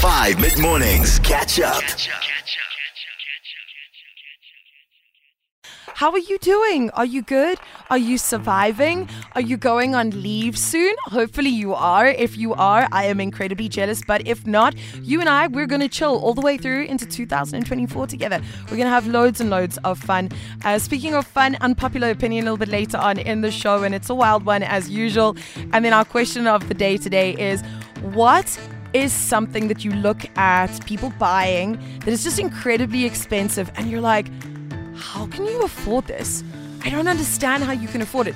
5 mid mornings. Catch up. How are you doing? Are you good? Are you surviving? Are you going on leave soon? Hopefully you are. If you are, I am incredibly jealous. But if not, you and I, we're going to chill all the way through into 2024 together. We're going to have loads and loads of fun. Uh, speaking of fun, unpopular opinion a little bit later on in the show, and it's a wild one as usual. And then our question of the day today is what is something that you look at people buying that is just incredibly expensive and you're like, how can you afford this? I don't understand how you can afford it.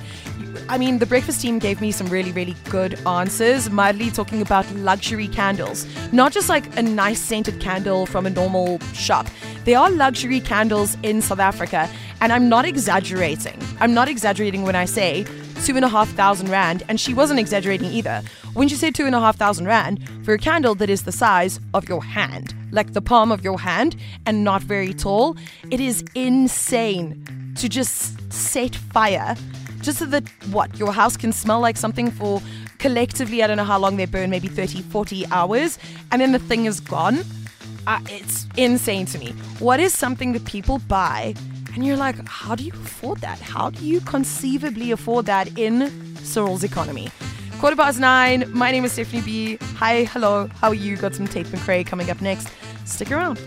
I mean, the breakfast team gave me some really, really good answers. Mildly talking about luxury candles, not just like a nice scented candle from a normal shop. They are luxury candles in South Africa, and I'm not exaggerating. I'm not exaggerating when I say two and a half thousand rand, and she wasn't exaggerating either. When she said two and a half thousand rand for a candle that is the size of your hand, like the palm of your hand, and not very tall, it is insane to just set fire just so that what your house can smell like something for collectively i don't know how long they burn maybe 30 40 hours and then the thing is gone uh, it's insane to me what is something that people buy and you're like how do you afford that? How do you conceivably afford that in cyril's economy? Quarter past nine. My name is stephanie b. Hi hello. How are you? Got some tate McRae coming up next. Stick around.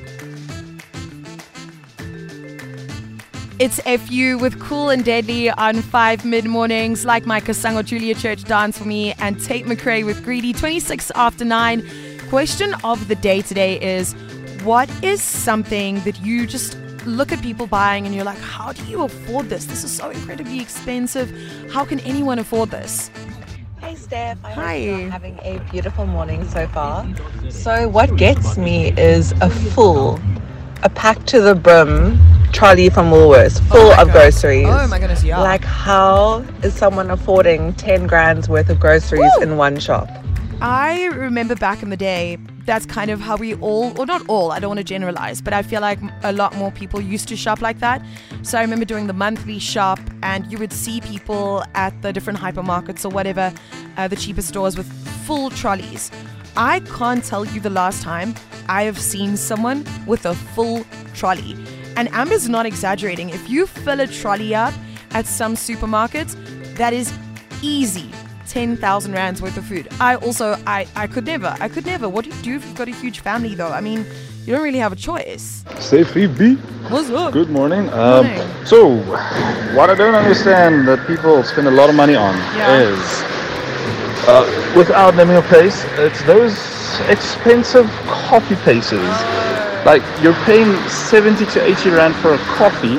It's FU with Cool and Deadly on 5 mid mornings, like my Kasango Julia Church Dance for Me, and Tate McRae with Greedy. 26 after 9. Question of the day today is what is something that you just look at people buying and you're like, how do you afford this? This is so incredibly expensive. How can anyone afford this? Hey Steph, I Hi. you're having a beautiful morning so far. So what gets me is a full, a packed to the brim trolley from Woolworths, oh full my of God. groceries. Oh my goodness, yeah. Like how is someone affording 10 grand's worth of groceries in one shop? I remember back in the day, that's kind of how we all, or not all, I don't want to generalize, but I feel like a lot more people used to shop like that. So I remember doing the monthly shop, and you would see people at the different hypermarkets or whatever, uh, the cheaper stores with full trolleys. I can't tell you the last time I have seen someone with a full trolley. And Amber's not exaggerating. If you fill a trolley up at some supermarkets, that is easy 10,000 rands worth of food. I also, I, I could never, I could never. What do you do if you've got a huge family though? I mean, you don't really have a choice. Steffi B. What's up? Good morning. Um, Morning. So, what I don't understand that people spend a lot of money on Yeah. is, uh, without naming a place, it's those expensive coffee places. Like you're paying 70 to 80 rand for a coffee.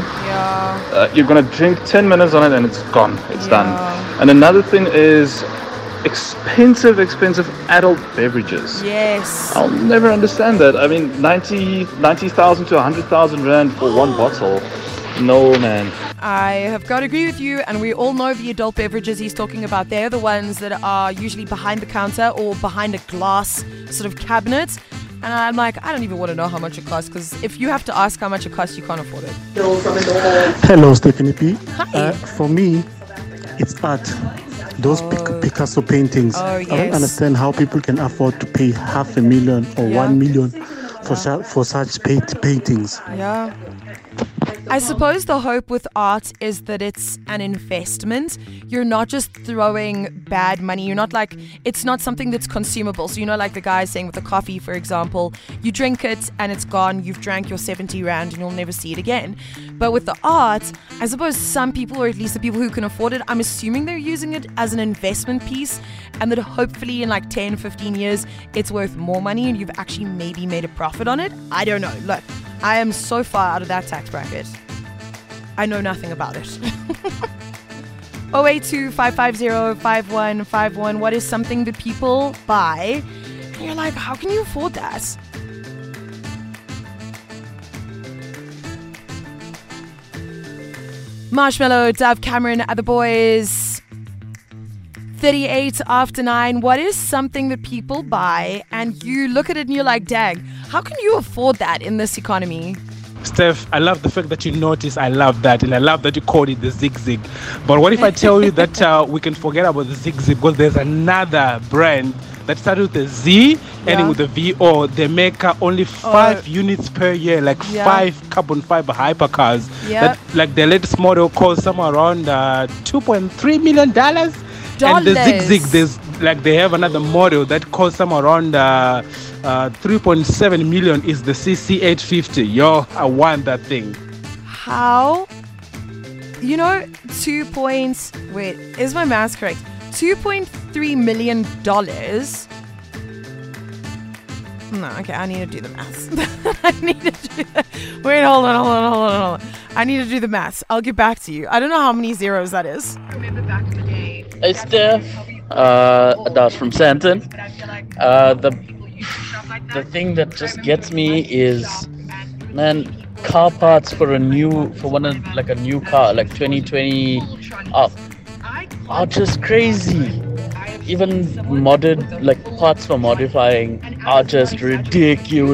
Uh, you're gonna drink 10 minutes on it and it's gone. It's Yeah. done. And another thing is expensive, expensive adult beverages. Yes. I'll never understand that. I mean, 90 90,000 to 100,000 rand for one bottle. No, man. I have got to agree with you, and we all know the adult beverages he's talking about. They're the ones that are usually behind the counter or behind a glass sort of cabinet. And I'm like, I don't even want to know how much it costs because if you have to ask how much it costs, you can't afford it. Hello, Stephanie P. Hi. Uh, for me, it's art. Those Pic- Picasso paintings. Oh, I don't understand how people can afford to pay half a million or Yeah. one million for, su- for such paint- paintings. Yeah. I suppose the hope with art is that it's an investment. You're not just throwing bad money. You're not like, it's not something that's consumable. So, you know, like the guy saying with the coffee, for example, you drink it and it's gone. You've drank your 70 Rand and you'll never see it again. But with the art, I suppose some people, or at least the people who can afford it, I'm assuming they're using it as an investment piece and that hopefully in like 10, 15 years, it's worth more money and you've actually maybe made a profit on it. I don't know. Look, I am so far out of that tax bracket. I know nothing about it. 082 550 5151. What is something that people buy? And you're like, how can you afford that? Marshmello, Dove Cameron, other boys. 38 after 9. What is something that people buy and you look at it and you're like, dang, how can you afford that in this economy? Steph, I love the fact that you notice. I love that, and I love that you called it the zig zig. But what if I tell you that uh, we can forget about the zig zig because there's another brand that start with a Z, ending Yeah. with a V, or they make uh, only five units per year, like Yeah. five carbon fiber hypercars. Yeah. That, like the latest model costs somewhere around uh, 2.3 million dollars. And the Zig Zig, there's like they have another model that costs somewhere around uh, uh, 3.7 million. Is the CC850? Yo, I want that thing. How? You know, two points. Wait, is my math correct? Two point three million dollars. No, okay, I need to do the maths. I need to do that. Wait, hold on, hold on, hold on, hold on. I need to do the maths. I'll get back to you. I don't know how many zeros that is. Hey Steph, uh, Adas from Sandton. Uh, the the thing that just gets me is, man, car parts for a new for one of like a new car like 2020 up are just crazy. Even modded like parts for modifying are just ridiculous.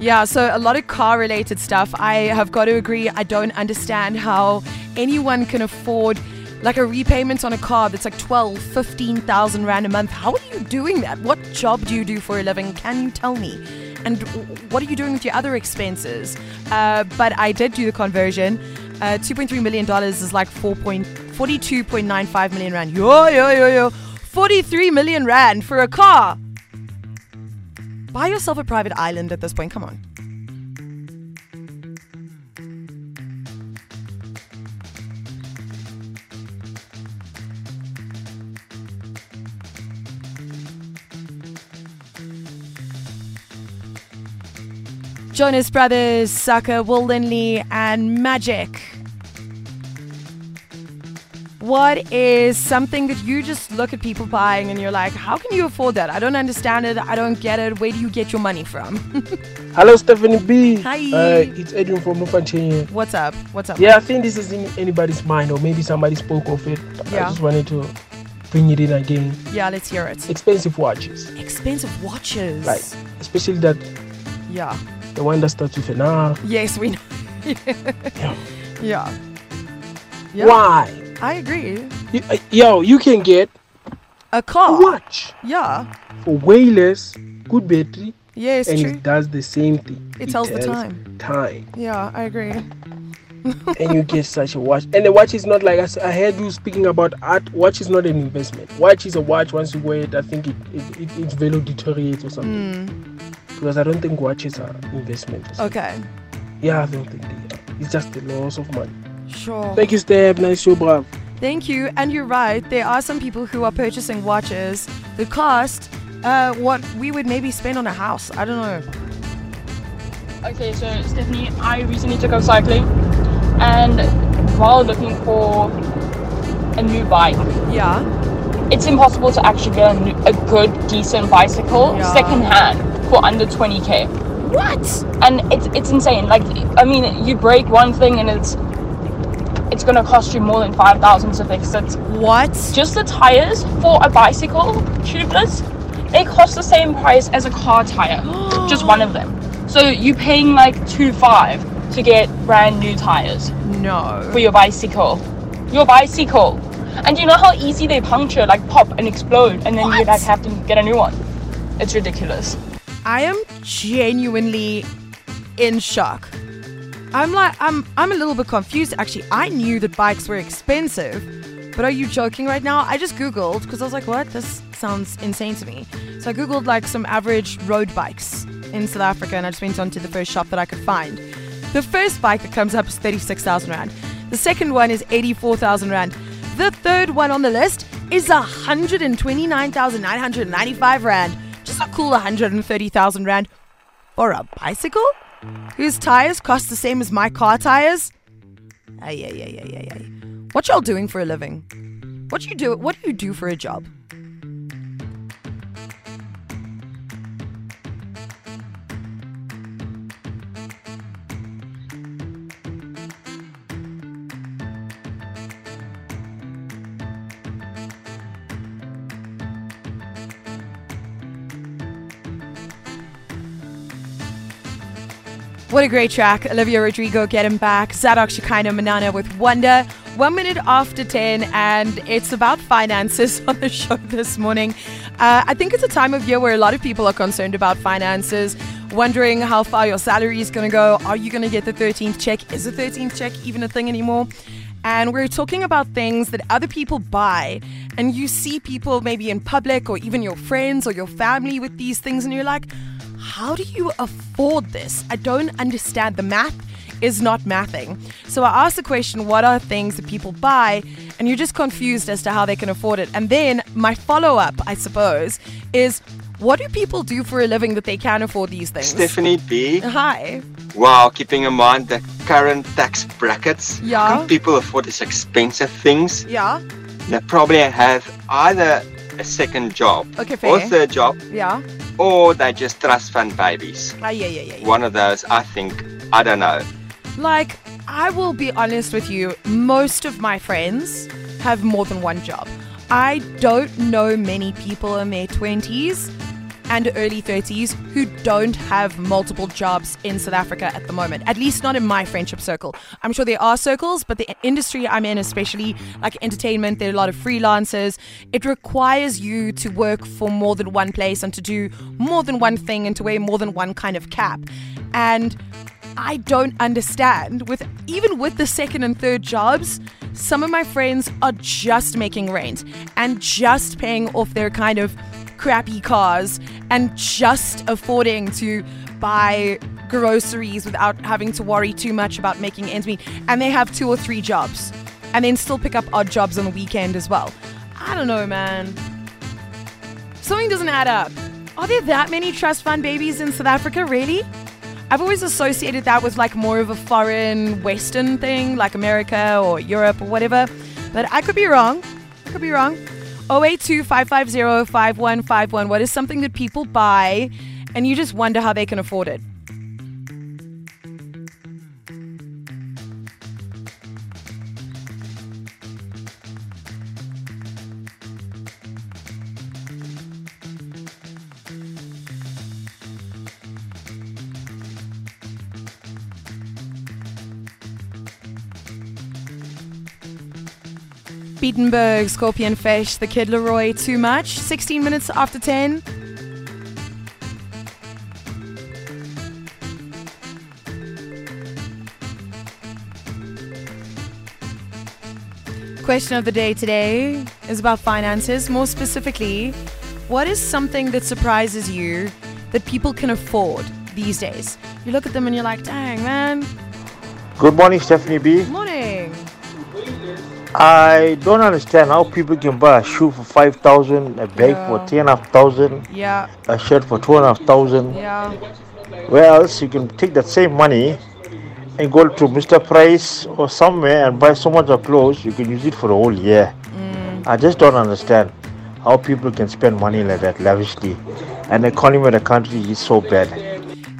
Yeah, so a lot of car related stuff. I have got to agree, I don't understand how anyone can afford like a repayment on a car that's like 12, 15,000 Rand a month. How are you doing that? What job do you do for a living? Can you tell me? And what are you doing with your other expenses? Uh, but I did do the conversion. Uh, $2.3 million is like 4 point, 42.95 million Rand. Yo, yo, yo, yo. 43 million Rand for a car. Buy yourself a private island at this point. Come on. Jonas Brothers, Sucker, Will Lindley, and Magic. What is something that you just look at people buying and you're like, how can you afford that? I don't understand it. I don't get it. Where do you get your money from? Hello, Stephanie B. Hi. Uh, it's Edwin from here. What's up? What's up? Yeah, I think this is in anybody's mind, or maybe somebody spoke of it. Yeah. I just wanted to bring it in again. Yeah, let's hear it. Expensive watches, Expensive watches. like especially that Yeah. The one that starts with an R. Yes, we know. Yeah. yeah. Yeah. Why? I agree. You, uh, yo, you can get A a car. watch Yeah. for way less, good battery, Yes, and true. it does the same thing. It tells the time. Time, Yeah, I agree. and you get such a watch. And the watch is not like I heard you speaking about art. Watch is not an investment. Watch is a watch. Once you wear it, I think it, it, it its value deteriorates or something. Mm, Because I don't think watches are investments. or okay. Yeah, I don't think they are. It's just the loss of money. Sure. Thank you, Steph. Nice show, bruv. Thank you. And you're right. There are some people who are purchasing watches that cost uh, what we would maybe spend on a house. I don't know. Okay, so Stephanie, I recently took up cycling, and while looking for a new bike, Yeah. it's impossible to actually get a, new, a good, decent bicycle Yeah. secondhand for under 20k. What? And it's it's insane. Like, I mean, you break one thing and it's it's gonna cost you more than five thousand to fix it. What? Just the tires for a bicycle, tubeless, they cost the same price as a car tire. just one of them. So you're paying like two five to get brand new tires No. for your bicycle. Your bicycle. And you know how easy they puncture, like pop and explode, and then you like have to get a new one. It's ridiculous. I am genuinely in shock. I'm like I'm I'm a little bit confused actually. I knew that bikes were expensive, but are you joking right now? I just googled because I was like, what? This sounds insane to me. So I googled like some average road bikes in South Africa and I just went on to the first shop that I could find. The first bike that comes up is 36,000 rand. The second one is 84,000 rand. The third one on the list is 129,995 rand. Just a cool 130,000 rand for a bicycle whose tires cost the same as my car tires. Ay, ay, ay, ay, ay, ay. What y'all doing for a living? What you do? What do you do for a job? What a great track. Olivia Rodrigo, Get Him Back. Zadok Shekinah Manana with Wonder. One minute after 10, and it's about finances on the show this morning. Uh, I think it's a time of year where a lot of people are concerned about finances, wondering how far your salary is going to go. Are you going to get the 13th check? Is the 13th check even a thing anymore? And we're talking about things that other people buy, and you see people maybe in public or even your friends or your family with these things, and you're like, how do you afford this? I don't understand. The math is not mathing. So I asked the question, what are things that people buy? And you're just confused as to how they can afford it. And then my follow up, I suppose, is what do people do for a living that they can afford these things? Stephanie B. Hi. Wow, keeping in mind the current tax brackets. Yeah. Can people afford these expensive things? Yeah. They probably have either a second job Okay, or third job, Yeah. Or they just trust fund babies. Ah, yeah, yeah, yeah. yeah. One of those, I think. I don't know. Like, I will be honest with you, most of my friends have more than one job. I don't know many people in their 20s and early 30s who don't have multiple jobs in South Africa at the moment, at least not in my friendship circle. I'm sure there are circles, but the industry I'm in, especially like entertainment, there are a lot of freelancers. It requires you to work for more than one place and to do more than one thing and to wear more than one kind of cap. And I don't understand. With even with the second and third jobs, some of my friends are just making rent and just paying off their kind of crappy cars and just affording to buy groceries without having to worry too much about making ends meet. And they have two or three jobs and then still pick up odd jobs on the weekend as well. I don't know, man. Something doesn't add up. Are there that many trust fund babies in South Africa, really? I've always associated that with like more of a foreign Western thing, like America or Europe or whatever. But I could be wrong. I could be wrong. 082 550 5151. What is something that people buy and you just wonder how they can afford it? Beatenberg, Scorpion Fish, The Kid LAROI, Too Much. 16 minutes after 10. Question of the day today is about finances. More specifically, what is something that surprises you that people can afford these days? You look at them and you're like, dang, man. Good morning, Stephanie B. Morning. I don't understand how people can buy a shoe for five thousand, a bag Yeah. for three and a half thousand, Yeah. a shirt for two and a half thousand. Yeah. Where else you can take that same money and go to Mr. Price or somewhere and buy so much of clothes you can use it for a whole year. Mm. I just don't understand how people can spend money like that lavishly, and the economy of the country is so bad.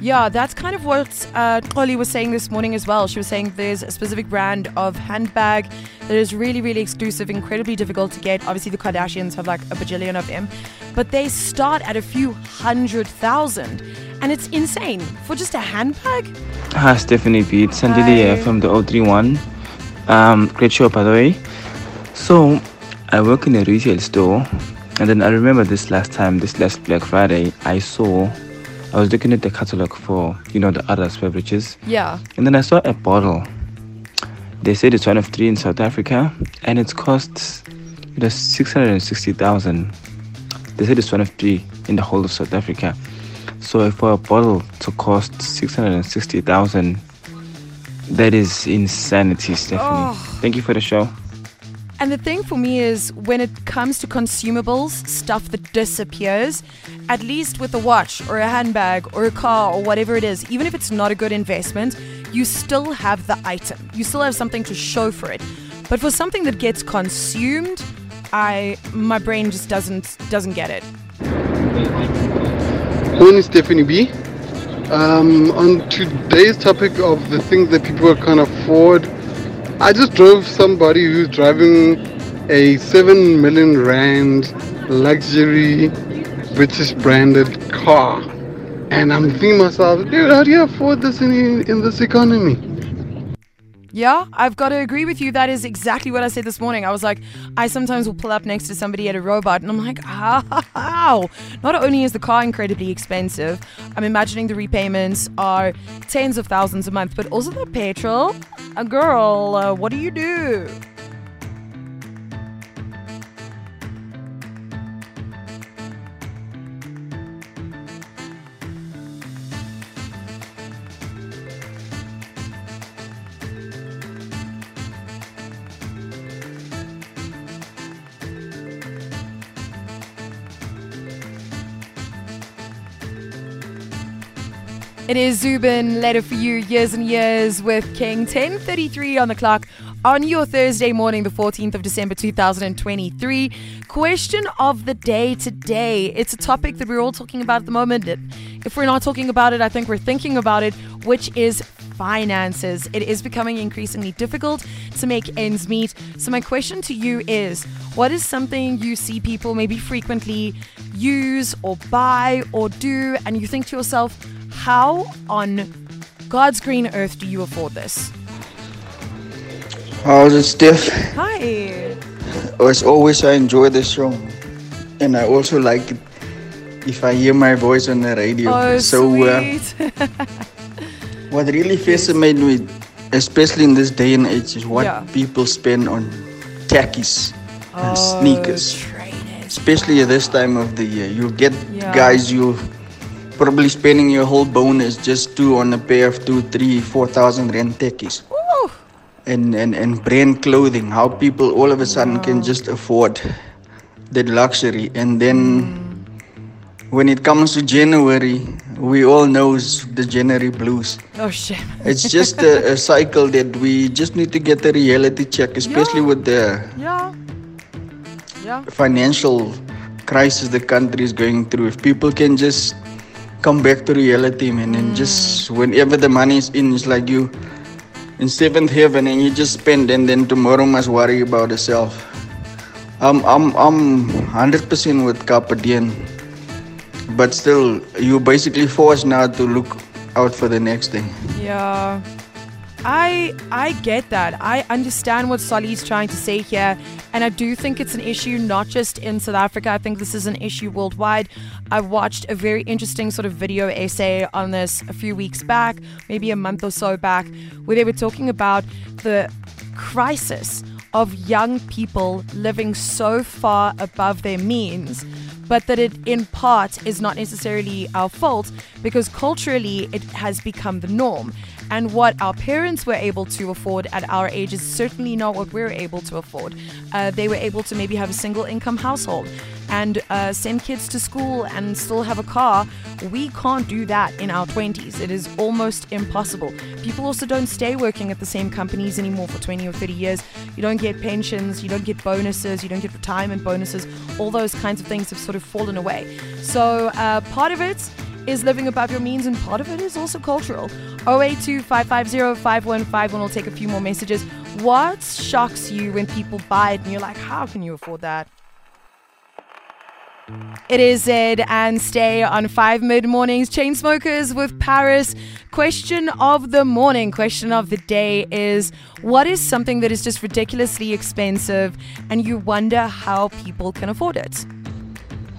Yeah, that's kind of what uh, was saying this morning as well. She was saying there's a specific brand of handbag that is really, really exclusive, incredibly difficult to get. Obviously, the Kardashians have like a bajillion of them, but they start at a few hundred thousand, and it's insane for just a handbag. Hi, Stephanie. It's Sandili here from the 031. Um, great show, by the way. So, I work in a retail store, and then I remember this last time, this last Black Friday, I saw, I was looking at the catalog for, you know, the other beverages, Yeah. and then I saw a bottle. They said it's one of three in South Africa, and it costs, it was 660,000. They said it's one of three in the whole of South Africa. So for a bottle to cost 660,000, that is insanity, Stephanie. Oh. Thank you for the show. And the thing for me is when it comes to consumables, stuff that disappears, at least with a watch or a handbag or a car or whatever it is, even if it's not a good investment, you still have the item. You still have something to show for it. But for something that gets consumed, I my brain just doesn't doesn't get it. Morning, Stephanie B. Um, on today's topic of the things that people can afford, I just drove somebody who's driving a 7 million rand luxury British branded car. And I'm thinking myself, dude, how do you afford this in, in this economy? Yeah, I've got to agree with you. That is exactly what I said this morning. I was like, I sometimes will pull up next to somebody at a robot, and I'm like, how? Not only is the car incredibly expensive, I'm imagining the repayments are tens of thousands a month, but also the petrol. A girl, uh, what do you do? It is Zubin, letter for you, years and years with King. 10.33 on the clock on your Thursday morning, the 14th of December 2023. Question of the day today. It's a topic that we're all talking about at the moment. If we're not talking about it, I think we're thinking about it, which is finances. It is becoming increasingly difficult to make ends meet. So, my question to you is what is something you see people maybe frequently use or buy or do, and you think to yourself, how on God's green earth do you afford this? How's it, Steph? Hi. As always, I enjoy the show. And I also like it if I hear my voice on the radio. Oh, so, uh, what really fascinates me, especially in this day and age, is what Yeah. people spend on tackies and Oh, sneakers. Especially at this time of the year. You get Yeah. guys, you probably spending your whole bonus just to on a pair of two, three, four thousand rand tackies. And, and and brand clothing, how people all of a sudden can just afford that luxury. And then when it comes to January, we all knows the January blues. Oh, shit. It's just a, a cycle that we just need to get a reality check, especially with the Yeah. Yeah. financial crisis the country is going through. If people can just come back to reality, man, and mm. just whenever the money is in, it's like you in seventh heaven, and you just spend, and then tomorrow must worry about yourself. I'm I'm I'm hundred percent with Carpe Diem, but still, you're basically forced now to look out for the next thing. Yeah. I I get that. I understand what Solly's trying to say here, and I do think it's an issue not just in South Africa. I think this is an issue worldwide. I watched a very interesting sort of video essay on this a few weeks back, maybe a month or so back, where they were talking about the crisis of young people living so far above their means but that it in part is not necessarily our fault because culturally it has become the norm. And what our parents were able to afford at our age is certainly not what we're able to afford. Uh, they were able to maybe have a single income household and uh, send kids to school and still have a car. We can't do that in our 20s. It is almost impossible. People also don't stay working at the same companies anymore for 20 or 30 years. You don't get pensions, you don't get bonuses, you don't get retirement bonuses. All those kinds of things have sort of fallen away. So uh, part of it is living above your means, and part of it is also cultural. 082 550 5151. We'll take a few more messages. What shocks you when people buy it and you're like, how can you afford that? It is Zedd and stay on five mid mornings. Chainsmokers with Paris. Question of the morning, question of the day is what is something that is just ridiculously expensive and you wonder how people can afford it?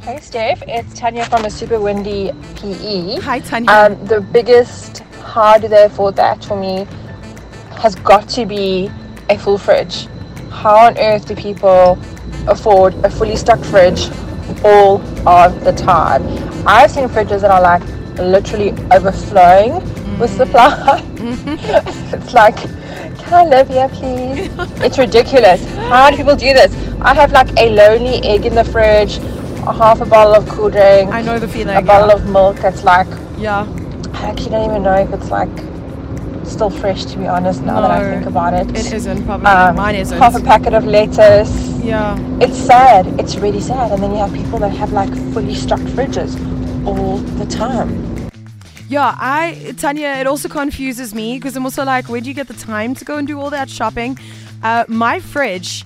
Hey Steph, it's Tanya from a super windy PE. Hi Tanya. Um, the biggest how do they afford that for me has got to be a full fridge. How on earth do people afford a fully stocked fridge all of the time? I've seen fridges that are like literally overflowing with supply. it's like, can I live here, please? it's ridiculous. How do people do this? I have like a lonely egg in the fridge, a half a bottle of cool drink. I know the feeling. A bottle yeah. of milk that's like, Yeah. I actually don't even know if it's like still fresh to be honest now that I No, think about it. It isn't probably. Um, Mine isn't. Half a packet of lettuce. Yeah. It's sad. It's really sad. And then you have people that have like fully stocked fridges all the time. Yeah, I Tanya, it also confuses me because I'm also like, where do you get the time to go and do all that shopping? Uh, my fridge,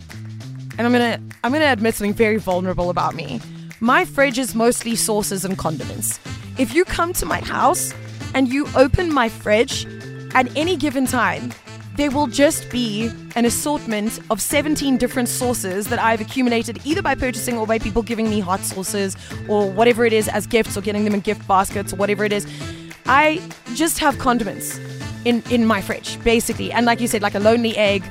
and I'm gonna I'm gonna admit something very vulnerable about me. My fridge is mostly sauces and condiments. If you come to my house and you open my fridge at any given time, there will just be an assortment of 17 different sauces that I've accumulated either by purchasing or by people giving me hot sauces or whatever it is as gifts or getting them in gift baskets or whatever it is. I just have condiments in, in my fridge, basically. And like you said, like a lonely egg,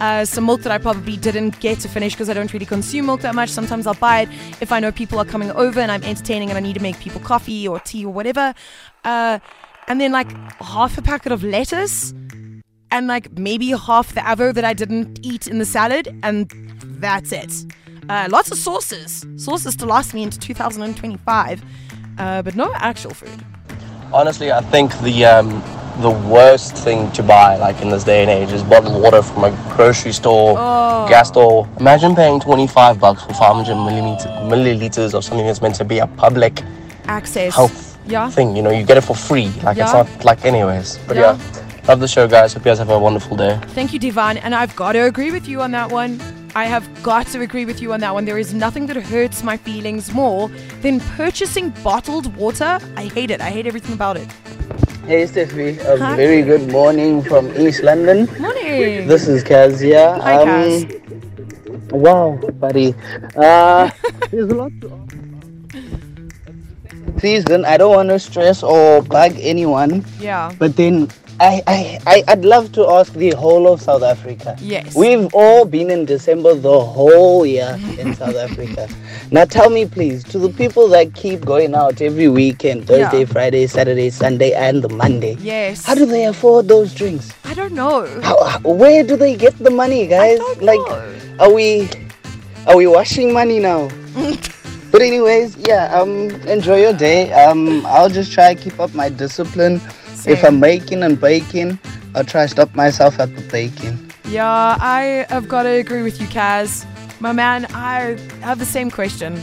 uh, some milk that I probably didn't get to finish because I don't really consume milk that much. Sometimes I'll buy it if I know people are coming over and I'm entertaining and I need to make people coffee or tea or whatever. Uh, and then like half a packet of lettuce and like maybe half the avo that I didn't eat in the salad, and that's it. Uh, lots of sauces, sauces to last me into 2025, uh, but no actual food. Honestly, I think the um, the worst thing to buy, like in this day and age, is bottled water from a grocery store, Oh. gas store. Imagine paying 25 bucks for 500 millimeter, milliliters of something that's meant to be a public Access. health Yeah. thing. You know, you get it for free. Like it's not like anyways. But Yeah. yeah. love the show, guys. Hope you guys have a wonderful day. Thank you, Divan, and I've got to agree with you on that one. I have got to agree with you on that one. There is nothing that hurts my feelings more than purchasing bottled water. I hate it. I hate everything about it. Hey Steffi, a Hi. very good morning from East London. Morning. This is Kaz here. Hi, Kaz. Wow, buddy. Uh, there's a lot to season. I don't want to stress or bug anyone, Yeah. but then I, I, I, I'd love to ask the whole of South Africa. Yes. We've all been in December the whole year in South Africa. Now tell me, please, to the people that keep going out every weekend Thursday, Yeah. Friday, Saturday, Sunday, and the Monday. Yes. How do they afford those drinks? I don't know. How, where do they get the money, guys? like, are we are we washing money now? but anyways, yeah. Um, enjoy your day. Um, I'll just try to keep up my discipline. If I'm making and baking, I'll try to stop myself at the baking. Yeah, I have got to agree with you, Kaz. My man, I have the same question.